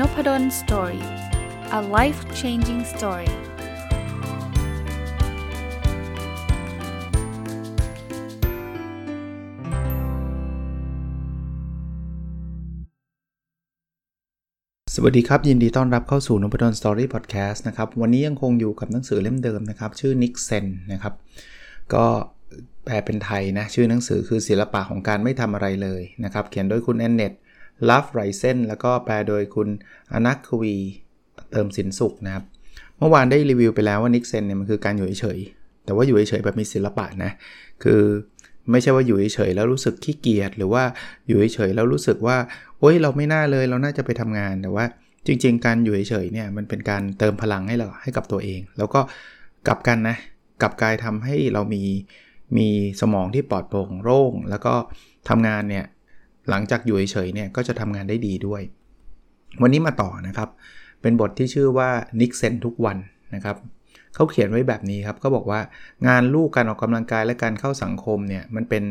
Nopadol story a life changing story สวัสดีครับ ยินดีต้อนรับเข้าสู่นพดล story podcast นะครับ วันนี้ยังคงอยู่กับหนังสือเล่มเดิมนะครับ ชื่อนิกเซนนะครับ ก็แปลเป็นไทยนะ ชื่อหนังสือคือศิลปะของการไม่ทำอะไรเลยนะครับ เขียนโดยคุณแอนเนต ลัฟไรเซนแล้วก็แปลโดยคุณอนักควีเติมสินสุขนะครับ เมื่อวานได้รีวิวไปแล้วว่านิกเซนเนี่ยมันคือการอยู่เฉยแต่ว่าอยู่เฉยแบบมีศิลปะนะ คือไม่ใช่ว่าอยู่เฉยแล้วรู้สึกขี้เกียจหรือว่าอยู่เฉยแล้วรู้สึกว่าโอ๊ยเราไม่น่าเลยเราน่าจะไปทำงานแต่ว่าจริง ๆ การอยู่เฉยเนี่ยมันเป็นการเติมพลังให้เราให้กับตัวเอง แล้วก็กลับกันนะกลับกายทำให้เรามีมีสมองที่ปลอดโปร่งโล่งแล้วก็ทำงานเนี่ย หลังจากอยู่เฉยๆเนี่ยก็จะทำงานได้ดีด้วย วันนี้มาต่อนะครับ เป็นบทที่ชื่อว่านิกเซนทุกวันนะครับเขาเขียนไว้แบบนี้ครับเขาบอกว่างานลูกการออกกำลังกายและการเข้าสังคมเนี่ยมันเป็น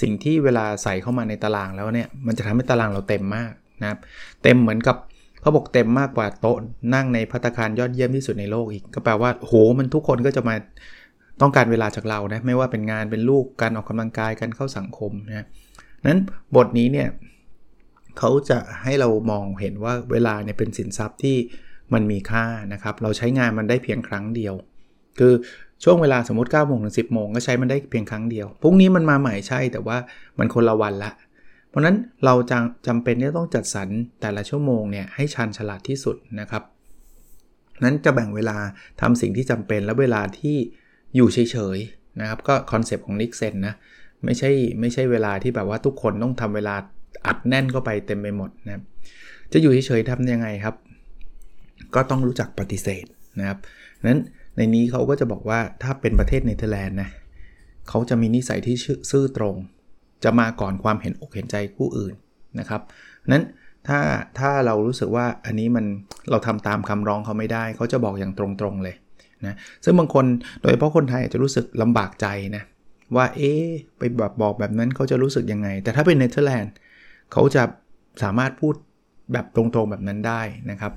สิ่งที่เวลาใส่เข้ามาในตารางแล้วเนี่ยมันจะทำให้ตารางเราเต็มมากนะครับเต็มเหมือนกับเขาบอกเต็มมากกว่าโต๊ะนั่งในพัตคารยอดเยี่ยมที่สุดในโลกอีก ก็แปลว่าโหมันทุกคนก็จะมาต้องการเวลาจากเรานะไม่ว่าเป็นงานเป็นลูกการออกกำลังกายการเข้าสังคมนะ นั้นบทนี้เนี่ยเขาจะให้เรามองเห็นว่าเวลาเนี่ยเป็นสินทรัพย์ที่มันมีค่านะครับ เราใช้งานมันได้เพียงครั้งเดียว คือช่วงเวลาสมมติ9โมงถึง10โมงก็ใช้มันได้เพียงครั้งเดียว พรุ่งนี้มันมาใหม่ใช่แต่ว่ามันคนละวันละ เพราะนั้นเราจจำเป็นที่ต้องจัดสรรแต่ละชั่วโมงเนี่ยให้ชันฉลาดที่สุดนะครับ นั้นจะแบ่งเวลาทำสิ่งที่จำเป็นและเวลาที่อยู่เฉยๆนะครับ ก็คอนเซปต์ของนิกเซนนะ ไม่ใช่ไม่ใช่เวลาที่แบบว่าทุกคนต้องทำเวลาอัดแน่นเข้าไปเต็มไปหมดนะจะอยู่เฉยๆทำยังไงครับ ก็ต้องรู้จักปฏิเสธนะครับนั้นในนี้เขาก็จะบอกว่าถ้าเป็นประเทศเนเธอร์แลนด์นะเขาจะมีนิสัยที่ซื่อตรง จะมาก่อนความเห็นอกเห็นใจผู้อื่นนะครับนั้นถ้าถ้าเรารู้สึกว่าอันนี้มันเราทำตามคำร้องเขาไม่ได้เขาจะบอกอย่างตรงๆเลยนะซึ่งบางคนโดยเฉพาะคนไทยอาจจะรู้สึกลำบากใจนะ ว่าเอ๊ไปแบบบอกแบบนั้นเขาจะรู้สึกยังไง แต่ถ้าเป็นเนเธอร์แลนด์เขาจะสามารถพูดแบบตรงๆแบบนั้นได้นะครับ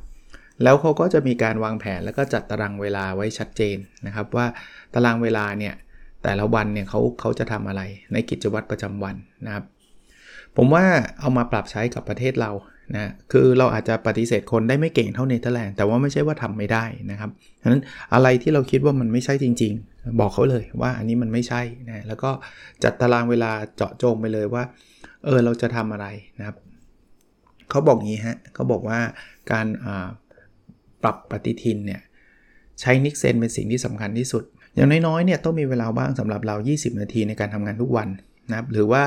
แล้วเขาก็จะมีการวางแผนแล้วก็จัดตารางเวลาไว้ชัดเจนนะครับ ว่าตารางเวลาเนี่ยแต่ละวันเนี่ยเขาเขาจะทำอะไรในกิจวัตรประจำวันนะครับ ผมว่าเอามาปรับใช้กับประเทศเรานะคือเราอาจจะปฏิเสธคนได้ไม่เก่งเท่าเนเธอร์แลนด์แต่ว่าไม่ใช่ว่าทำไม่ได้นะครับฉะนั้นอะไรที่เราคิดว่ามันไม่ใช่จริง บอกเขาเลยว่าอันนี้มันไม่ใช่นะแล้วก็จัดตารางเวลาเจาะจงไปเลยว่า เออเราจะทำอะไรนะครับเขาบอกงี้ฮะเขาบอกว่าการปรับปฏิทินเนี่ยใช้นิกเซนเป็นสิ่งที่สำคัญที่สุด อย่างน้อยๆเนี่ยต้องมีเวลาบ้างสำหรับเรา 20 นาทีในการทำงานทุกวันนะครับหรือว่า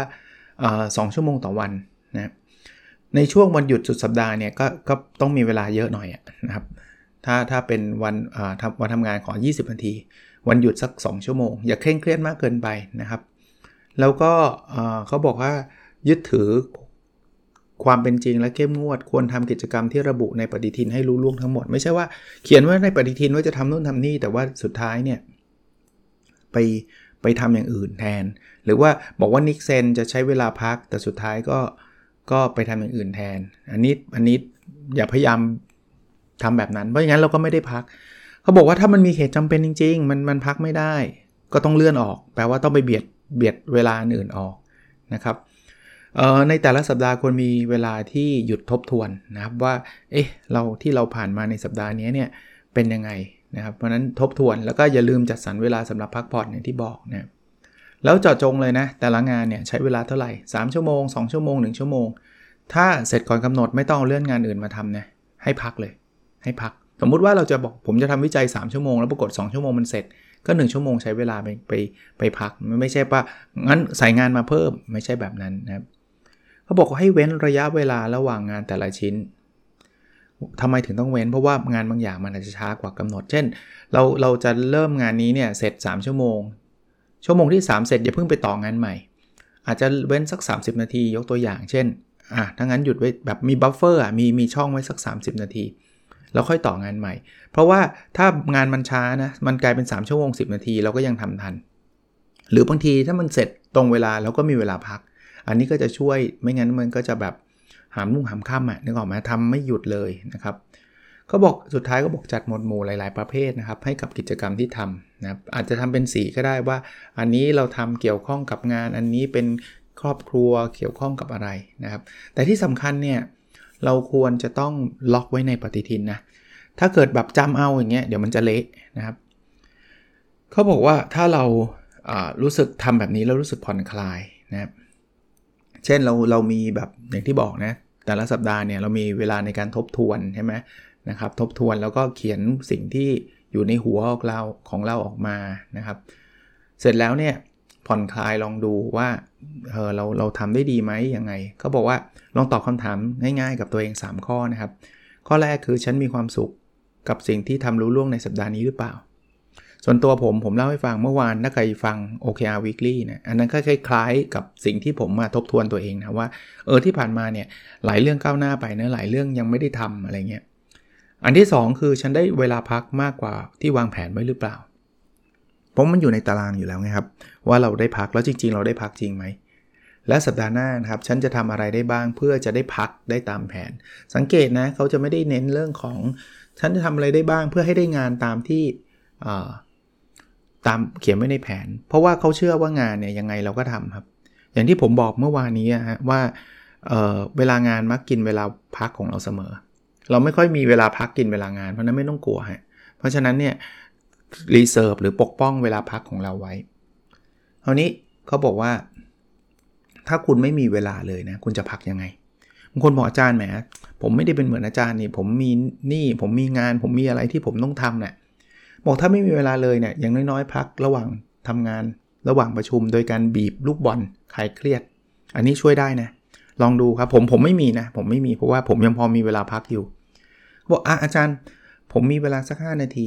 สองชั่วโมงต่อวันนะในช่วงวันหยุดสุดสัปดาห์เนี่ยกก็ต้องมีเวลาเยอะหน่อยนะครับ ถ้าถ้าเป็นวันทำวันทำงานของ20 นาที วันหยุดสัก 2 ชั่วโมง อย่าเคร่งเครียดมากเกินไปนะครับ แล้วก็เขาบอกว่ายึดถือความเป็นจริงและเข้มงวด ควรทำกิจกรรมที่ระบุในปฏิทินให้รู้ล่วงทั้งหมด ไม่ใช่ว่าเขียนไว้ในปฏิทินว่าจะทำนู่นทำนี่ แต่ว่าสุดท้ายเนี่ยไปไปทำอย่างอื่นแทน หรือว่าบอกว่านิกเซนจะใช้เวลาพักแต่สุดท้ายก็ก็ไปทำอย่างอื่นแทน อันนี้อันนี้อย่าพยายาม ทำแบบนั้น เพราะงั้นเราก็ไม่ได้พัก เขาบอกว่าถ้ามันมีเหตุจำเป็นจริง ๆ มันมันพักไม่ได้ ก็ต้องเลื่อนออก แปลว่าต้องไปเบียดเบียดเวลาอื่นออกนะครับในแต่ละสัปดาห์ควรมีเวลาที่หยุดทบทวนนะครับว่า เอ๊ะ เราที่เราผ่านมาในสัปดาห์นี้เนี่ยเป็นยังไงนะครับ เพราะนั้นทบทวนแล้วก็อย่าลืมจัดสรรเวลาสำหรับพักผ่อนอย่างที่บอกนะแล้วเจาะจงเลยนะ แต่ละงานเนี่ยใช้เวลาเท่าไหร่ 3 ชั่วโมง 2 ชั่วโมง 1 ชั่วโมง ถ้าเสร็จก่อนกำหนดไม่ต้องเลื่อนงานอื่นมาทำนะให้พักเลย ให้พัก สมมุติว่าเราจะบอกผมจะทำวิจัย 3 ชั่วโมงแล้วปรากฏ 2 ชั่วโมงมันเสร็จ ก็ 1 ชั่วโมงใช้เวลาไปไปไปพักไม่ใช่ว่างั้นใส่งานมาเพิ่มไม่ใช่แบบนั้นนะครับเขาบอกให้เว้นระยะเวลาระหว่างงานแต่ละชิ้นทำไมถึงต้องเว้น เพราะว่างานบางอย่างมันอาจจะช้ากว่ากำหนด เช่น เราเราจะเริ่มงานนี้เนี่ยเสร็จ 3 ชั่วโมง ชั่วโมงที่ 3 เสร็จอย่าเพิ่งไปต่องานใหม่ อาจจะเว้นสัก 30 นาทียกตัวอย่าง เช่นอะถ้างั้นหยุดไว้แบบมี buffer อะมีมีช่องไว้สัก 30 นาที แล้วค่อยต่องานใหม่ เพราะว่าถ้างานมันช้านะมันกลายเป็น 3 ชั่วโมง 10 นาทีเราก็ยังทำทัน หรือบางทีถ้ามันเสร็จตรงเวลาเราก็มีเวลาพัก อันนี้ก็จะช่วยไม่งั้นมันก็จะแบบหามมุ่งหามค่ำอะนึกออกไหมทำไม่หยุดเลยนะครับเขาบอกสุดท้ายก็บอกจัดหมวดหมู่หลาย ๆ ประเภทนะครับ ให้กับกิจกรรมที่ทำนะครับอาจจะทำเป็นสีก็ได้ว่า อันนี้เราทำเกี่ยวข้องกับงาน อันนี้เป็นครอบครัวเกี่ยวข้องกับอะไรนะครับ แต่ที่สำคัญเนี่ย เราควรจะต้องล็อกไว้ในปฏิทินนะ ถ้าเกิดแบบจำเอาอย่างเงี้ยเดี๋ยวมันจะเละนะครับ เขาบอกว่าถ้าเรารู้สึกทำแบบนี้แล้วรู้สึกผ่อนคลายนะครับ เช่นเราเรามีแบบอย่างที่บอกนะ แต่ละสัปดาห์เนี่ยเรามีเวลาในการทบทวนใช่ไหมนะครับ ทบทวนแล้วก็เขียนสิ่งที่อยู่ในหัวของเราของเราออกมานะครับ เสร็จแล้วเนี่ย ผ่อนคลายลองดูว่าเออเราเราทำได้ดีไหมยังไงเขาบอกว่าลองตอบคำถามง่ายๆ กับตัวเอง 3 ข้อนะครับ ข้อแรกคือฉันมีความสุขกับสิ่งที่ทำรู้ล่วงในสัปดาห์นี้หรือเปล่า ส่วนตัวผมผมเล่าให้ฟังเมื่อวานถ้าใครฟัง OKR Weekly นี่ยอันนั้นก็คล้ายๆ กับสิ่งที่ผมมาทบทวนตัวเองนะว่าเออที่ผ่านมาเนี่ยหลายเรื่องก้าวหน้าไปนะหลายเรื่องยังไม่ได้ทำอะไรเงี้ยอันที่ 2 คือฉันได้เวลาพักมากกว่าที่วางแผนไว้หรือเปล่า เพราะมันอยู่ในตารางอยู่แล้วไงครับ ว่าเราได้พักแล้วจริง ๆ เราได้พักจริงไหมและสัปดาห์หน้านะครับฉันจะทำอะไรได้บ้างเพื่อจะได้พักได้ตามแผน สังเกตนะเขาจะไม่ได้เน้นเรื่องของ ฉันจะทำอะไรได้บ้างเพื่อให้ได้งานตามที่ตามเขียนไว้ในแผน เพราะว่าเขาเชื่อว่างานเนี่ยยังไงเราก็ทำครับ อย่างที่ผมบอกเมื่อวานนี้ฮะว่าเเวลางานมักกินเวลาพักของเราเสมอ เราไม่ค่อยมีเวลาพักกินเวลางานเพราะนั้นไม่ต้องกลัวฮะเพราะฉะนั้นเนี่ย รีเซิร์ฟหรือปกป้องเวลาพักของเราไว้คราวนี้เขาบอกว่า ถ้าคุณไม่มีเวลาเลยนะ คุณจะพักยังไงบางคนบอกอาจารย์แหมผมไม่ได้เป็นเหมือนอาจารย์นี่ ผมมีนี่ผมมีงาน ผมมีอะไรที่ผมต้องทำเนะี่ยบอกถ้าไม่มีเวลาเลยเนี่ยอย่างน้อยๆ พักระหว่างทำงาน ระหว่างประชุมโดยการบีบลูกบอลคลายเครียด อันนี้ช่วยได้นะ ลองดูครับผมผมไม่มีนะ ผมไม่มีเพราะว่าผมยังพอมีเวลาพักอยู่ บอกอะอาจารย์ ผมมีเวลาสัก5นาที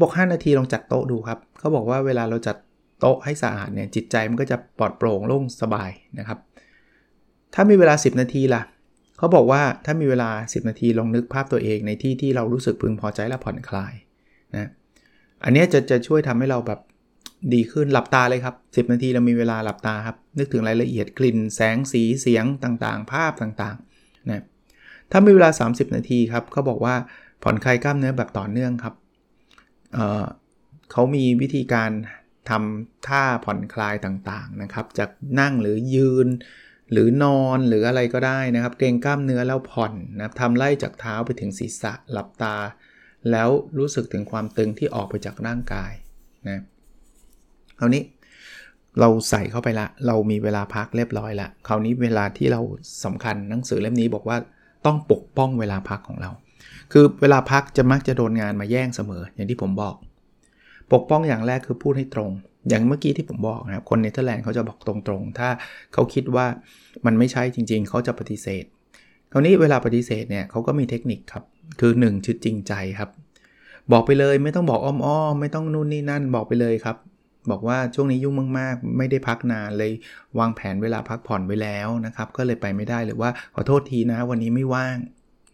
บอก 5 นาทีลองจัดโต๊ะดูครับเขาบอกว่าเวลาเราจัดโต๊ะให้สะอาดเนี่ยจิตใจมันก็จะปลอดโปร่งโล่งสบายนะครับ ถ้ามีเวลา 10 นาทีล่ะเขาบอกว่าถ้ามีเวลา 10 นาทีลองนึกภาพตัวเองในที่ที่เรารู้สึกพึงพอใจและผ่อนคลายนะอันนี้จะจะช่วยทำให้เราแบบดีขึ้นหลับตาเลยครับ 10 นาทีเรามีเวลาหลับตาครับ นึกถึงรายละเอียดกลิ่นแสงสีเสียงต่างๆ ภาพต่างๆนะถ้ามีเวลา 30 นาทีครับเขาบอกว่าผ่อนคลายกล้ามเนื้อแบบต่อเนื่องครับ เขามีวิธีการทำท่าผ่อนคลายต่างๆนะครับ จากนั่งหรือยืน หรือนอนหรืออะไรก็ได้นะครับ เกรงกล้ามเนื้อแล้วผ่อนนะทำไล่จากเท้าไปถึงศีรษะหลับตา แล้วรู้สึกถึงความตึงที่ออกไปจากร่างกายนะคราวนี้เราใส่เข้าไปละ เรามีเวลาพักเรียบร้อยละ คราวนี้เวลาที่เราสำคัญหนังสือเล่มนี้บอกว่าต้องปกป้องเวลาพักของเรา คือเวลาพักจะมักจะโดนงานมาแย่งเสมอ อย่างที่ผมบอก ปกป้องอย่างแรกคือพูดให้ตรง อย่างเมื่อกี้ที่ผมบอกนะครับ คนเนเธอร์แลนด์เขาจะบอกตรงๆ ถ้าเขาคิดว่ามันไม่ใช่จริง ๆ เขาจะปฏิเสธ คราวนี้เวลาปฏิเสธเนี่ยเขาก็มีเทคนิคครับ คือ1ชุดจริงใจครับ บอกไปเลยไม่ต้องบอกอ้อมๆ ไม่ต้องนู่นนี่นั่นบอกไปเลยครับบอกว่าช่วงนี้ยุ่งมาก ๆ ไม่ได้พักนานเลยวางแผนเวลาพักผ่อนไว้แล้วนะครับ ก็เลยไปไม่ได้หรือว่าขอโทษทีนะ วันนี้ไม่ว่าง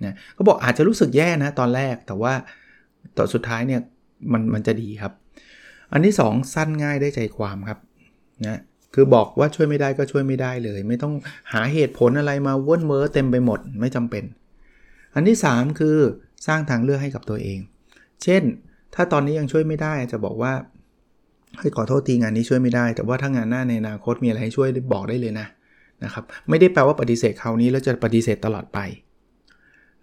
นะก็บอกอาจจะรู้สึกแย่นะตอนแรกแต่ว่าต่อสุดท้ายเนี่ยมันมันจะดีครับ อันที่ 2 สั้นง่ายได้ใจความครับนะคือบอกว่าช่วยไม่ได้ก็ช่วยไม่ได้เลย ไม่ต้องหาเหตุผลอะไรมาว่นเวอเต็มไปหมดไม่จำเป็น อันที่ 3 คือสร้างทางเลือกให้กับตัวเอง เช่น ถ้าตอนนี้ยังช่วยไม่ได้จะบอกว่าให้ขอโทษทีงานนี้ช่วยไม่ได้ แต่ว่าถ้างานหน้าในอนาคตมีอะไรให้ช่วยบอกได้เลยนะนะครับไม่ได้แปลว่าปฏิเสธคราวนี้แล้วจะปฏิเสธตลอดไป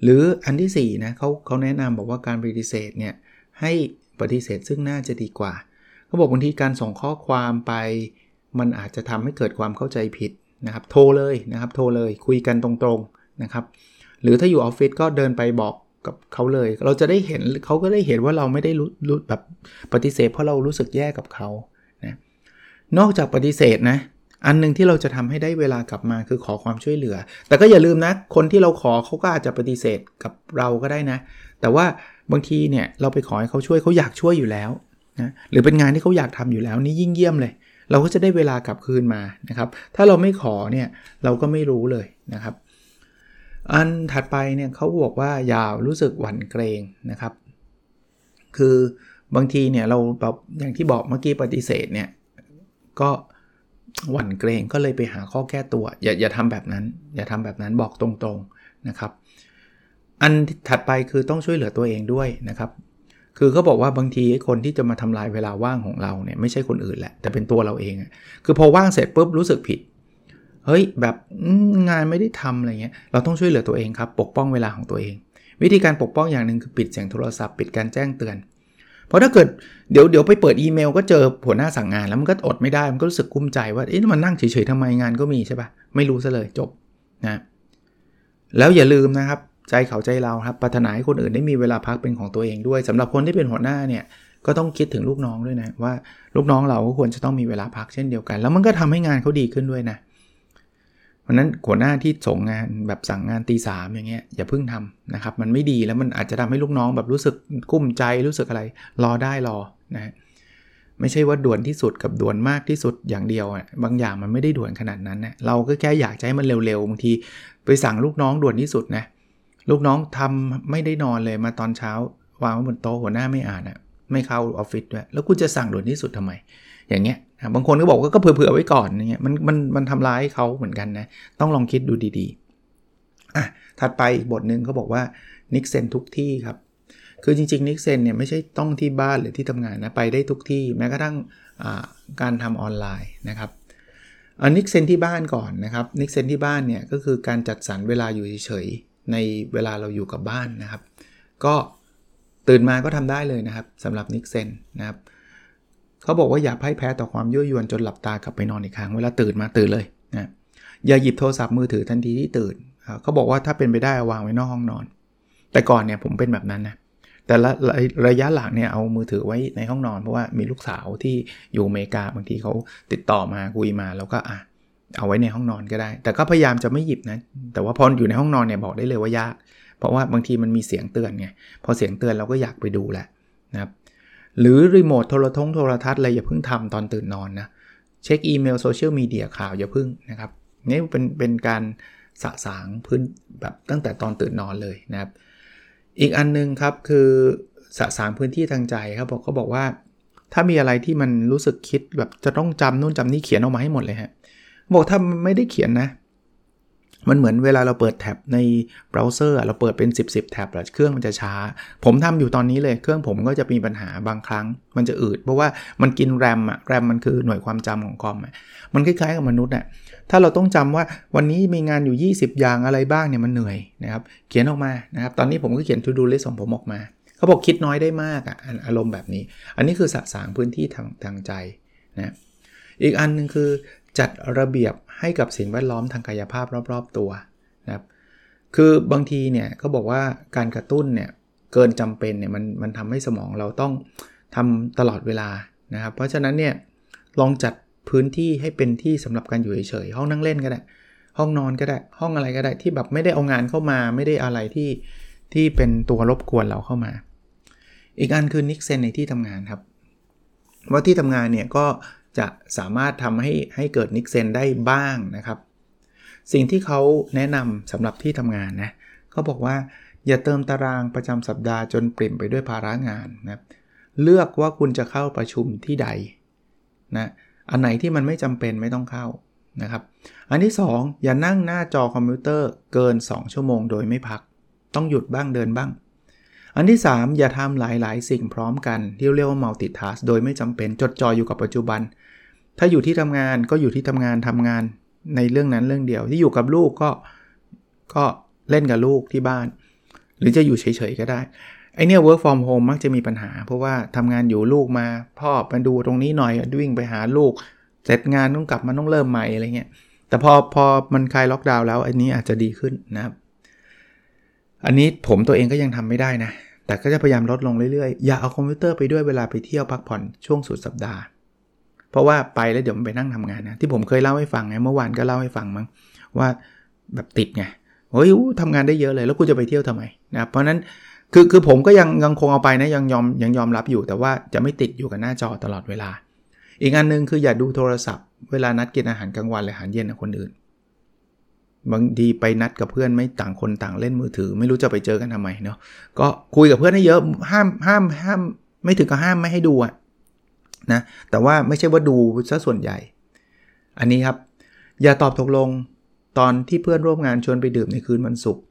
หรืออันที่4นะเขาเขาแนะนำบอกว่าการปฏิเสธเนี่ยให้ปฏิเสธซึ่งน่าจะดีกว่าเขาบอกบางทีการส่งข้อความไป มันอาจจะทำให้เกิดความเข้าใจผิดนะครับ โทรเลยนะครับ โทรเลยคุยกันตรงๆนะครับ หรือถ้าอยู่ออฟฟิศก็เดินไปบอกกับเขาเลย เราจะได้เห็นเขาก็ได้เห็นว่าเราไม่ได้รู้แบบปฏิเสธเพราะเรารู้สึกแย่กับเขานะนอกจากปฏิเสธนะ อันนึงที่เราจะทำให้ได้เวลากลับมาคือขอความช่วยเหลือ แต่ก็อย่าลืมนะ คนที่เราขอเขาก็อาจจะปฏิเสธกับเราก็ได้นะ แต่ว่าบางทีเนี่ยเราไปขอให้เขาช่วยเขาอยากช่วยอยู่แล้วนะหรือเป็นงานที่เขาอยากทำอยู่แล้วนี่ยิ่งเยี่ยมเลย เราก็จะได้เวลากลับคืนมานะครับ ถ้าเราไม่ขอเนี่ยเราก็ไม่รู้เลยนะครับ อันถัดไปเนี่ยเขาบอกว่าอย่ารู้สึกหวั่นเกรงนะครับ คือบางทีเนี่ยเราแบบอย่างที่บอกเมื่อกี้ปฏิเสธเนี่ยก็ หวั่นเกรงก็เลยไปหาข้อแก้ตัว อย่าอย่าทำแบบนั้น อย่าทำแบบนั้นบอกตรงๆนะครับ อันถัดไปคือต้องช่วยเหลือตัวเองด้วยนะครับ คือเขาบอกว่าบางทีคนที่จะมาทำลายเวลาว่างของเราเนี่ยไม่ใช่คนอื่นแหละ แต่เป็นตัวเราเอง คือพอว่างเสร็จปุ๊บรู้สึกผิดเฮ้ยแบบงานไม่ได้ทำอะไรเงี้ย เราต้องช่วยเหลือตัวเองครับ ปกป้องเวลาของตัวเอง วิธีการปกป้องอย่างหนึ่งคือปิดเสียงโทรศัพท์ ปิดการแจ้งเตือน เพราะถ้าเกิดเดี๋ยวเดี๋ยวไปเปิดอีเมล ก็เจอหัวหน้าสั่งงานแล้วมันก็อดไม่ได้มันก็รู้สึกกุ้มใจว่าเอ๊ะมันนั่งเฉยๆทำไมงานก็มีใช่ปะไม่รู้ซะเลยจบนะแล้วอย่าลืมนะครับ ใจเขาใจเราครับปรารถนาให้คนอื่นได้มีเวลาพักเป็นของตัวเองด้วยสำหรับคนที่เป็นหัวหน้าเนี่ยก็ต้องคิดถึงลูกน้องด้วยนะว่าลูกน้องเราก็ควรจะต้องมีเวลาพักเช่นเดียวกัน แล้วมันก็ทำให้งานเขาดีขึ้นด้วยนะเพราะนั้นหัวหน้าที่ส่งงานแบบสั่งงานตีสามอย่างเงี้ยอย่าเพิ่งทำนะครับ มันไม่ดีแล้วมันอาจจะทำให้ลูกน้องแบบรู้สึกกุ้มใจรู้สึกอะไร รอได้รอนะไม่ใช่ว่าด่วนที่สุดกับด่วนมากที่สุดอย่างเดียวอะบางอย่างมันไม่ได้ด่วนขนาดนั้นนะเราก็แค่อยากให้มันเร็วๆบางทีไปสั่งลูกน้องด่วนที่สุดนะลูกน้องทำไม่ได้นอนเลยมาตอนเช้าวางไว้บนโต๊ะหัวหน้าไม่อ่านอะไม่เข้าออฟฟิศด้วยแล้วคุณจะสั่งด่วนที่สุดทำไม อย่างเงี้ย บางคนก็บอกว่าก็เผื่อๆไว้ก่อนเงี้ยมันมันมันทำร้ายเขาเหมือนกันนะ ต้องลองคิดดูดีๆอะถัดไปอีกบทหนึ่งเขาบอกว่านิกเซนทุกที่ครับ คือจริงๆนิกเซนเนี่ยไม่ใช่ต้องที่บ้านหรือที่ทำงานนะไปได้ทุกที่แม้กระทั่งการทำออนไลน์นะครับอันนิกเซนที่บ้านก่อนนะครับนิกเซนที่บ้านเนี่ยก็คือการจัดสรรเวลาอยู่เฉยๆในเวลาเราอยู่กับบ้านนะครับ ก็ตื่นมาก็ทำได้เลยนะครับสำหรับนิกเซนนะครับ เขาบอกว่าอย่าพ่ายแพ้ต่อความยั่วยวนจนหลับตากลับไปนอนอีกครั้งเวลาตื่นมาตื่นเลยนะอย่าหยิบโทรศัพท์มือถือทันทีที่ตื่น เขาบอกว่าถ้าเป็นไปได้วางไว้นอกห้องนอน แต่ก่อนเนี่ยผมเป็นแบบนั้นนะแต่ละระยะหลังเนี่ยเอามือถือไว้ในห้องนอนเพราะว่ามีลูกสาวที่อยู่อเมริกาบางทีเขาติดต่อมาคุยมาแล้วก็อะเอาไว้ในห้องนอนก็ได้ แต่ก็พยายามจะไม่หยิบนะ แต่ว่าพออยู่ในห้องนอนเนี่ยบอกได้เลยว่ายาก เพราะว่าบางทีมันมีเสียงเตือนไง พอเสียงเตือนเราก็อยากไปดูแหละนะครับ หรือรีโมทโทรทงโทรทัศน์อะไรอย่าเพิ่งทำตอนตื่นนอนนะ เช็คอีเมลโซเชียลมีเดียข่าวอย่าเพิ่งนะครับ นี่เป็นเป็นการสะสางพื้นแบบตั้งแต่ตอนตื่นนอนเลยนะครับ อีกอันนึงครับคือสะสางพื้นที่ทางใจครับบอกเขาบอกว่า ถ้ามีอะไรที่มันรู้สึกคิดแบบจะต้องจำนู่นจำนี่เขียนออกมาให้หมดเลยฮะบอกถ้าไม่ได้เขียนนะ มันเหมือนเวลาเราเปิดแท็บในเบราว์เซอร์เราเปิดเป็น 10 10แท็บแล้วเครื่องมันจะช้า ผมทำอยู่ตอนนี้เลยเครื่องผมก็จะมีปัญหาบางครั้ง มันจะอืดเพราะว่ามันกินแรมอะแรมมันคือหน่วยความจำของคอมอะมันคล้ายๆกับมนุษย์อะถ้าเราต้องจำว่าวันนี้มีงานอยู่ 20 อย่างอะไรบ้างเนี่ยมันเหนื่อยนะครับเขียนออกมานะครับตอนนี้ผมก็เขียน to do list ของผมออกมา เขาบอกคิดน้อยได้มากอะอารมณ์แบบนี้ อันนี้คือสะสางพื้นที่ทางทางใจนะอีกอันนึงคือ จัดระเบียบให้กับสิ่งแวดล้อมทางกายภาพรอบๆตัวนะครับคือบางทีเนี่ยเขาบอกว่าการกระตุ้นเนี่ยเกินจำเป็นเนี่ยมันมันทำให้สมองเราต้องทำตลอดเวลานะครับเพราะฉะนั้นเนี่ยลองจัดพื้นที่ให้เป็นที่สำหรับการอยู่เฉยๆห้องนั่งเล่นก็ได้ ห้องนอนก็ได้ห้องอะไรก็ได้ที่แบบไม่ได้เอางานเข้ามาไม่ได้อะไรที่ที่เป็นตัวรบกวนเราเข้ามา อีกอันคือนิกเซนในที่ทำงานครับว่าที่ทำงานเนี่ยก็ จะสามารถทำให้ให้เกิดนิกเซนได้บ้างนะครับ สิ่งที่เขาแนะนำสำหรับที่ทำงานนะเขาบอกว่าอย่าเติมตารางประจำสัปดาห์จนปริ่มไปด้วยภาระงานนะเลือกว่าคุณจะเข้าประชุมที่ใดนะอันไหนที่มันไม่จำเป็นไม่ต้องเข้านะครับ อันที่ 2 อย่านั่งหน้าจอคอมพิวเตอร์เกิน 2 ชั่วโมงโดยไม่พัก ต้องหยุดบ้างเดินบ้าง อันที่ 3 อย่าทำหลาย ๆ สิ่งพร้อมกัน ที่เรียกว่า multitask โดยไม่จำเป็นจดจ่ออยู่กับปัจจุบัน ถ้าอยู่ที่ทำงานก็อยู่ที่ทำงานทำงานในเรื่องนั้นเรื่องเดียวที่อยู่กับลูกก็ก็เล่นกับลูกที่บ้าน หรือจะอยู่เฉย ๆ ก็ได้ไอเนี้ย work from home มักจะมีปัญหา เพราะว่าทำงานอยู่ลูกมาพ่อมาดูตรงนี้หน่อยวิ่งไปหาลูก เสร็จงานต้องกลับมาต้องเริ่มใหม่อะไรเงี้ยแต่พอพอมันคลายล็อกดาวน์แล้วอันนี้อาจจะดีขึ้นนะครับ อันนี้ผมตัวเองก็ยังทำไม่ได้นะ แต่ก็จะพยายามลดลงเรื่อยๆ อย่าเอาคอมพิวเตอร์ไปด้วยเวลาไปเที่ยวพักผ่อนช่วงสุดสัปดาห์ เพราะว่าไปแล้วเดี๋ยวมันไปนั่งทำงานนะ ที่ผมเคยเล่าให้ฟังไง เมื่อวานก็เล่าให้ฟังมั้งว่าแบบติดไงโอ้ยทำงานได้เยอะเลย แล้วกูจะไปเที่ยวทำไมนะ เพราะนั้นคือคือผมก็ยังยังคงเอาไปนะยังยอมยังยอมรับอยู่ แต่ว่าจะไม่ติดอยู่กับหน้าจอตลอดเวลา อีกอันนึงคืออย่าดูโทรศัพท์ เวลานัดกินอาหารกลางวันหรืออาหารเย็นกับคนอื่น บางทีไปนัดกับเพื่อนไม่ต่างคนต่างเล่นมือถือ ไม่รู้จะไปเจอกันทำไมเนาะก็คุยกับเพื่อนให้เยอะห้ามห้ามห้าม ไม่ถึงกับห้ามไม่ให้ดูอะนะแต่ว่าไม่ใช่ว่าดูซะส่วนใหญ่ อันนี้ครับ อย่าตอบตกลงตอนที่เพื่อนร่วมงานชวนไปดื่มในคืนวันศุกร์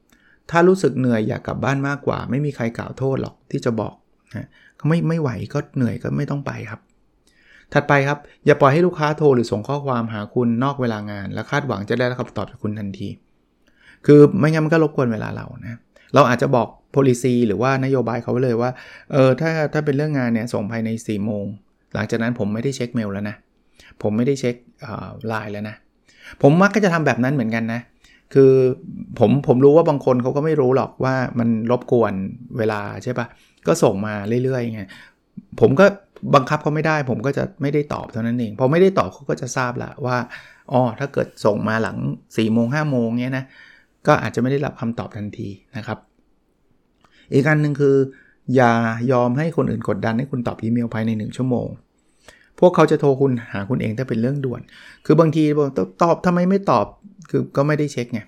ถ้ารู้สึกเหนื่อยอยากกลับบ้านมากกว่า ไม่มีใครกล่าวโทษหรอกที่จะบอกนะไม่ไม่ไหวก็เหนื่อยก็ไม่ต้องไปครับ ถัดไปครับ อย่าปล่อยให้ลูกค้าโทรหรือส่งข้อความหาคุณนอกเวลางาน และคาดหวังจะได้รับคำตอบจากคุณทันที คือไม่งั้นมันก็รบกวนเวลาเรานะเราอาจจะบอก policy หรือว่านโยบายเขาไว้เลยว่าเออถ้าถ้าเป็นเรื่องงานเนี่ยส่งภายใน4ี่โมงหลังจากนั้นผมไม่ได้เช็คเมลแล้วนะผมไม่ได้เช็คไลน์แล้วนะผมมักก็จะทำแบบนั้นเหมือนกันนะคือผมผมรู้ว่าบางคนเขาก็ไม่รู้หรอกว่ามันรบกวนเวลาใช่ปะก็ส่งมาเรื่อยๆไงผมก็ บังคับเขาไม่ได้ ผมก็จะไม่ได้ตอบเท่านั้นเองพอไม่ได้ตอบเขาก็จะทราบละว่าอ๋อถ้าเกิดส่งมาหลัง4ี่โมงห้าโมงเนี้ยนะก็อาจจะไม่ได้รับคำตอบทันทีนะครับ อีกอันหนึ่งคือ อย่ายอมให้คนอื่นกดดันให้คุณตอบอีเมลภายใน 1 ชั่วโมง พวกเขาจะโทรคุณหาคุณเองถ้าเป็นเรื่องด่วน คือบางทีบอกตอบทำไมไม่ตอบคือก็ไม่ได้เช็คไง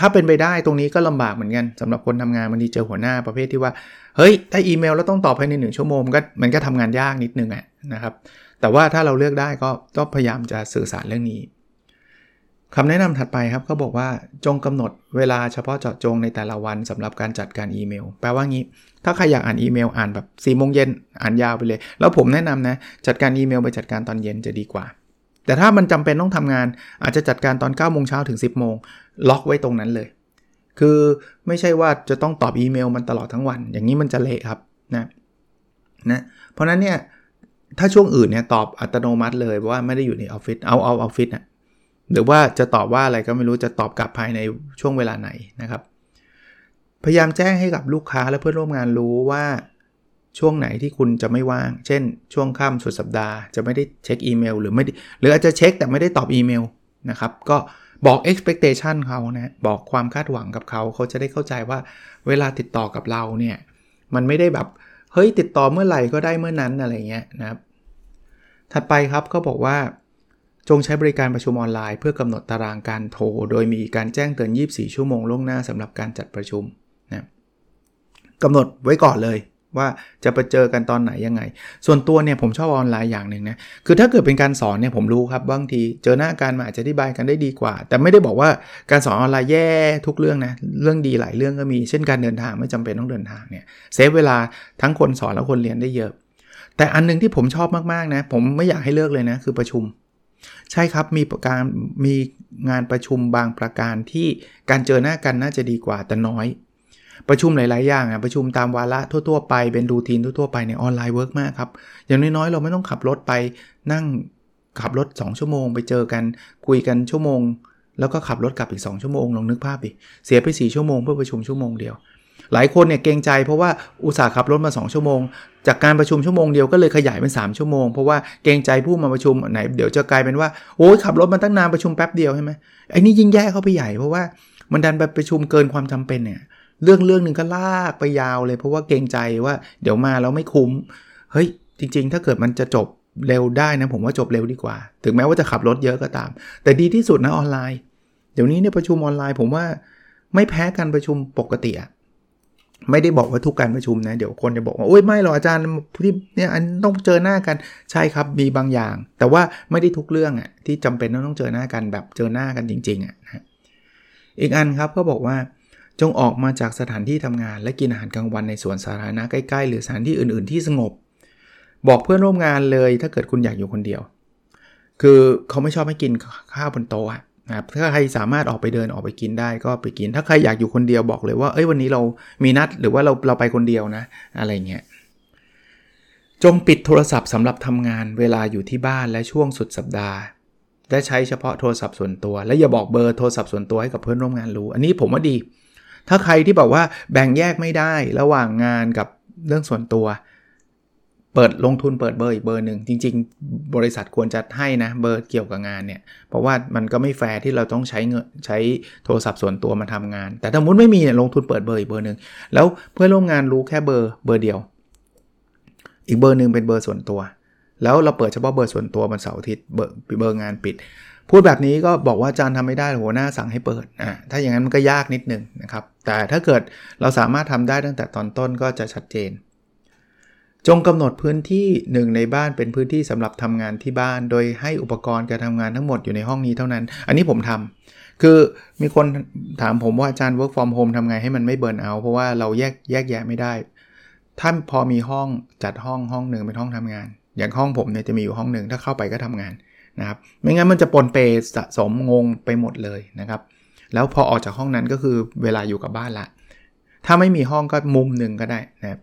ถ้าเป็นไปได้ตรงนี้ก็ลำบากเหมือนกันสำหรับคนทำงานบางทีเจอหัวหน้าประเภทที่ว่า เฮ้ย ถ้าอีเมลแล้วต้องตอบภายในหนึ่งชั่วโมงก็มันก็ทำงานยากนิดนึงอะนะครับ แต่ว่าถ้าเราเลือกได้ก็ต้องพยายามจะสื่อสารเรื่องนี้คำแนะนำถัดไปครับเขาบอกว่าจงกำหนดเวลาเฉพาะเจาะจงในแต่ละวันสำหรับการจัดการอีเมล แปลว่างี้ ถ้าใครอยากอ่านอีเมลอ่านแบบ4ี่โมงเย็นอ่านยาวไปเลย แล้วผมแนะนำนะจัดการอีเมลไปจัดการตอนเย็นจะดีกว่า แต่ถ้ามันจำเป็นต้องทำงาน อาจจะจัดการตอน9ก้าโมงเช้าถึง 10บโมงล็อกไว้ตรงนั้นเลย คือไม่ใช่ว่าจะต้องตอบอีเมลมันตลอดทั้งวัน อย่างนี้มันจะเละครับนะนะเพราะนั้นเนี่ยถ้าช่วงอื่นเนี่ยตอบอัตโนมัติเลยว่าไม่ได้อยู่ในออฟฟิศเอาเอาออฟฟิศนะหรือว่าจะตอบว่าอะไรก็ไม่รู้จะตอบกลับภายในช่วงเวลาไหนนะครับ พยายามแจ้งให้กับลูกค้าและเพื่อนร่วมงานรู้ว่า ช่วงไหนที่คุณจะไม่ว่าง เช่น ช่วงค่ำสุดสัปดาห์จะไม่ได้เช็คอีเมลหรือไม่หรืออาจจะเช็คแต่ไม่ได้ตอบอีเมลนะครับ ก็บอก expectation เขานะบอกความคาดหวังกับเขา เขาจะได้เข้าใจว่าเวลาติดต่อกับเราเนี่ยมันไม่ได้แบบเฮ้ยติดต่อเมื่อไหร่ก็ได้เมื่อนั้นอะไรเงี้ยนะครับ ถัดไปครับก็บอกว่า จงใช้บริการประชุมออนไลน์เพื่อกำหนดตารางการโทร โดยมีการแจ้งเตือน 24 ชั่วโมงล่วงหน้าสำหรับการจัดประชุมนะกำหนดไว้ก่อนเลย ว่าจะไปเจอกันตอนไหนยังไง ส่วนตัวเนี่ยผมชอบออนไลน์อย่างหนึ่งนะคือถ้าเกิดเป็นการสอนเนี่ยผมรู้ครับบางทีเจอหน้ากันมาอาจจะอธิบายกันได้ดีกว่า แต่ไม่ได้บอกว่าการสอนออนไลน์แย่ทุกเรื่องนะเรื่องดีหลายเรื่องก็มีเช่นการเดินทางไม่จำเป็นต้องเดินทางเนี่ยเซฟเวลาทั้งคนสอนและคนเรียนได้เยอะ แต่อันนึงที่ผมชอบมากๆนะผมไม่อยากให้เลิกเลยนะคือประชุม ใช่ครับมีการมีงานประชุมบางประการที่การเจอหน้ากันน่าจะดีกว่าแต่น้อย ประชุมหลาย ๆ อย่างอะประชุมตามวาระทั่ว ๆ ไปเป็น routine ทั่ว ๆ ไปในออนไลน์ work มากครับ อย่างน้อย ๆ เราไม่ต้องขับรถไปนั่งขับรถ 2 ชั่วโมง ไปเจอกันคุยกันชั่วโมง แล้วก็ขับรถกลับอีก 2 ชั่วโมงลองนึกภาพดิเสียไป 4 ชั่วโมงเพื่อประชุมชั่วโมงเดียว หลายคนเนี่ยเกรงใจเพราะว่าอุตส่าห์ขับรถมา 2 ชั่วโมง จากการประชุมชั่วโมงเดียวก็เลยขยายเป็น 3 ชั่วโมงเพราะว่าเกรงใจผู้มาประชุมไหนเดี๋ยวจะกลายเป็นว่าโอ้ยขับรถมาตั้งนานประชุมแป๊บเดียวใช่ไหมไอ้นี่ยิ่งแย่เข้าไปใหญ่เพราะว่ามันดันไปประชุมเกินความจำเป็นเนี่ย เรื่องเรื่องหนึ่งก็ลากไปยาวเลย เพราะว่าเกรงใจว่าเดี๋ยวมาแล้วไม่คุ้ม เฮ้ย จริง ๆ ถ้าเกิดมันจะจบเร็วได้นะ ผมว่าจบเร็วดีกว่า ถึงแม้ว่าจะขับรถเยอะก็ตาม แต่ดีที่สุดนะออนไลน์ เดี๋ยวนี้เนี่ยประชุมออนไลน์ ผมว่าไม่แพ้การประชุมปกติอะไม่ได้บอกว่าทุกการประชุมนะ เดี๋ยวคนจะบอกว่าโอ้ยไม่หรอกอาจารย์ที่เนี่ยอันต้องเจอหน้ากันใช่ครับมีบางอย่าง แต่ว่าไม่ได้ทุกเรื่องอะ่ะที่จำเป็นต้องเจอหน้ากันแบบเจอหน้ากันจริงๆอะ่ะอีกอันครับก็บอกว่า จงออกมาจากสถานที่ทำงาน และกินอาหารกลางวันในสวนสาธารณะใกล้ๆ หรือสถานที่อื่น ๆ ที่สงบ บอกเพื่อนร่วมงานเลยถ้าเกิดคุณอยากอยู่คนเดียว คือเขาไม่ชอบให้กินข้าวบนโต๊ะนะครับถ้าใครสามารถออกไปเดินออกไปกินได้ก็ไปกิน ถ้าใครอยากอยู่คนเดียวบอกเลยว่าเอ้ยวันนี้เรามีนัดหรือว่าเราเราไปคนเดียวนะ อะไรเงี้ยจงปิดโทรศัพท์สำหรับทำงานเวลาอยู่ที่บ้านและช่วงสุดสัปดาห์และใช้เฉพาะโทรศัพท์ส่วนตัว และอย่าบอกเบอร์โทรศัพท์ส่วนตัวให้กับเพื่อนร่วมงานรู้ อันนี้ผมว่าดี ถ้าใครที่บอกว่าแบ่งแยกไม่ได้ระหว่างงานกับเรื่องส่วนตัว เปิดลงทุนเปิดเบอร์อีกเบอร์หนึ่งจริง ๆ บริษัทควรจะให้นะเบอร์เกี่ยวกับงานเนี่ย เพราะว่ามันก็ไม่แฟร์ที่เราต้องใช้เงินใช้โทรศัพท์ส่วนตัวมาทำงาน แต่ถ้าสมมุติไม่มีเนี่ยลงทุนเปิดเบอร์อีกเบอร์หนึ่งแล้วเพื่อนร่วมงานรู้แค่เบอร์เบอร์เดียว อีกเบอร์หนึ่งเป็นเบอร์ส่วนตัว แล้วเราเปิดเฉพาะเบอร์ส่วนตัวมันเสาร์อาทิตย์เบอร์เบอร์งานปิด พูดแบบนี้ก็บอกว่าอาจารย์ทำไม่ได้หัวหน้าสั่งให้เปิดอ่าถ้าอย่างนั้นมันก็ยากนิดนึงนะครับ แต่ถ้าเกิดเราสามารถทำได้ตั้งแต่ตอนต้นก็จะชัดเจน จงกำหนดพื้นที่หนึ่งในบ้านเป็นพื้นที่สำหรับทำงานที่บ้าน โดยให้อุปกรณ์การทำงานทั้งหมดอยู่ในห้องนี้เท่านั้น อันนี้ผมทำคือมีคนถามผมว่าอาจารย์ work from home ทำไงให้มันไม่เบิร์นเอาเพราะว่าเราแยกแยกแยะไม่ได้ ถ้าพอมีห้องจัดห้องห้องหนึ่งเป็นห้องทำงาน อย่างห้องผมเนี่ยจะมีอยู่ห้องหนึ่งถ้าเข้าไปก็ทำงาน นะครับไม่งั้นมันจะปนเปสะสมงงไปหมดเลยนะครับ แล้วพอออกจากห้องนั้นก็คือเวลาอยู่กับบ้านละ ถ้าไม่มีห้องก็มุมหนึ่งก็ได้นะครับ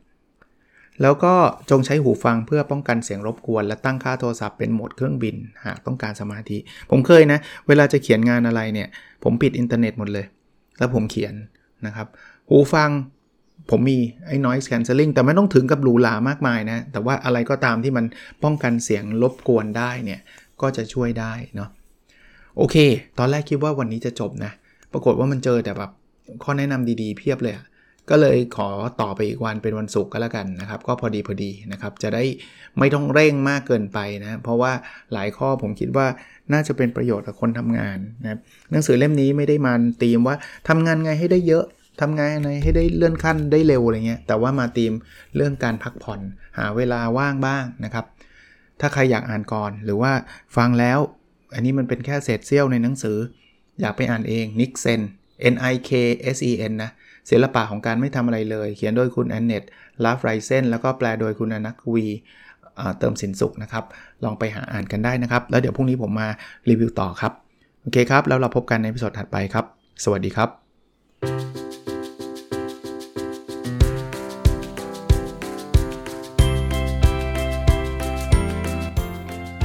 แล้วก็จงใช้หูฟังเพื่อป้องกันเสียงรบกวน และตั้งค่าโทรศัพท์เป็นโหมดเครื่องบิน หากต้องการสมาธิ ผมเคยนะ เวลาจะเขียนงานอะไรเนี่ย ผมปิดอินเทอร์เน็ตหมดเลย แล้วผมเขียนนะครับ หูฟังผมมีไอ้ noise cancelling แต่ไม่ต้องถึงกับหรูหรามากมายนะ แต่ว่าอะไรก็ตามที่มันป้องกันเสียงรบกวนได้เนี่ย ก็จะช่วยได้เนาะโอเค ตอนแรกคิดว่าวันนี้จะจบนะ ปรากฏว่ามันเจอแต่แบบข้อแนะนำดีๆเพียบเลยก็เลยขอต่อไปอีกวันเป็นวันศุกร์ก็แล้วกันนะครับ ก็พอดีพอดีนะครับ จะได้ไม่ต้องเร่งมากเกินไปนะ เพราะว่าหลายข้อผมคิดว่าน่าจะเป็นประโยชน์กับคนทำงานนะหนังสือเล่มนี้ไม่ได้มาตีมว่าทำงานไงให้ได้เยอะทำงานไงให้ได้เลื่อนขั้นได้เร็วอะไรเงี้ย แต่ว่ามาตีมเรื่องการพักผ่อน หาเวลาว่างบ้างนะครับ ถ้าใครอยากอ่านก่อน หรือว่าฟังแล้ว อันนี้มันเป็นแค่เศษเสี้ยวในหนังสือ อยากไปอ่านเองนิกเซน N I K S E N นะศิลปะของการไม่ทำอะไรเลย เขียนโดยคุณแอนเนตลาฟไรเซนแล้วก็แปลโดยคุณอนักวีเติมสินสุขนะครับ ลองไปหาอ่านกันได้นะครับ แล้วเดี๋ยวพรุ่งนี้ผมมารีวิวต่อครับ โอเคครับ แล้วเราพบกันในพิสดถัดไปครับ สวัสดีครับ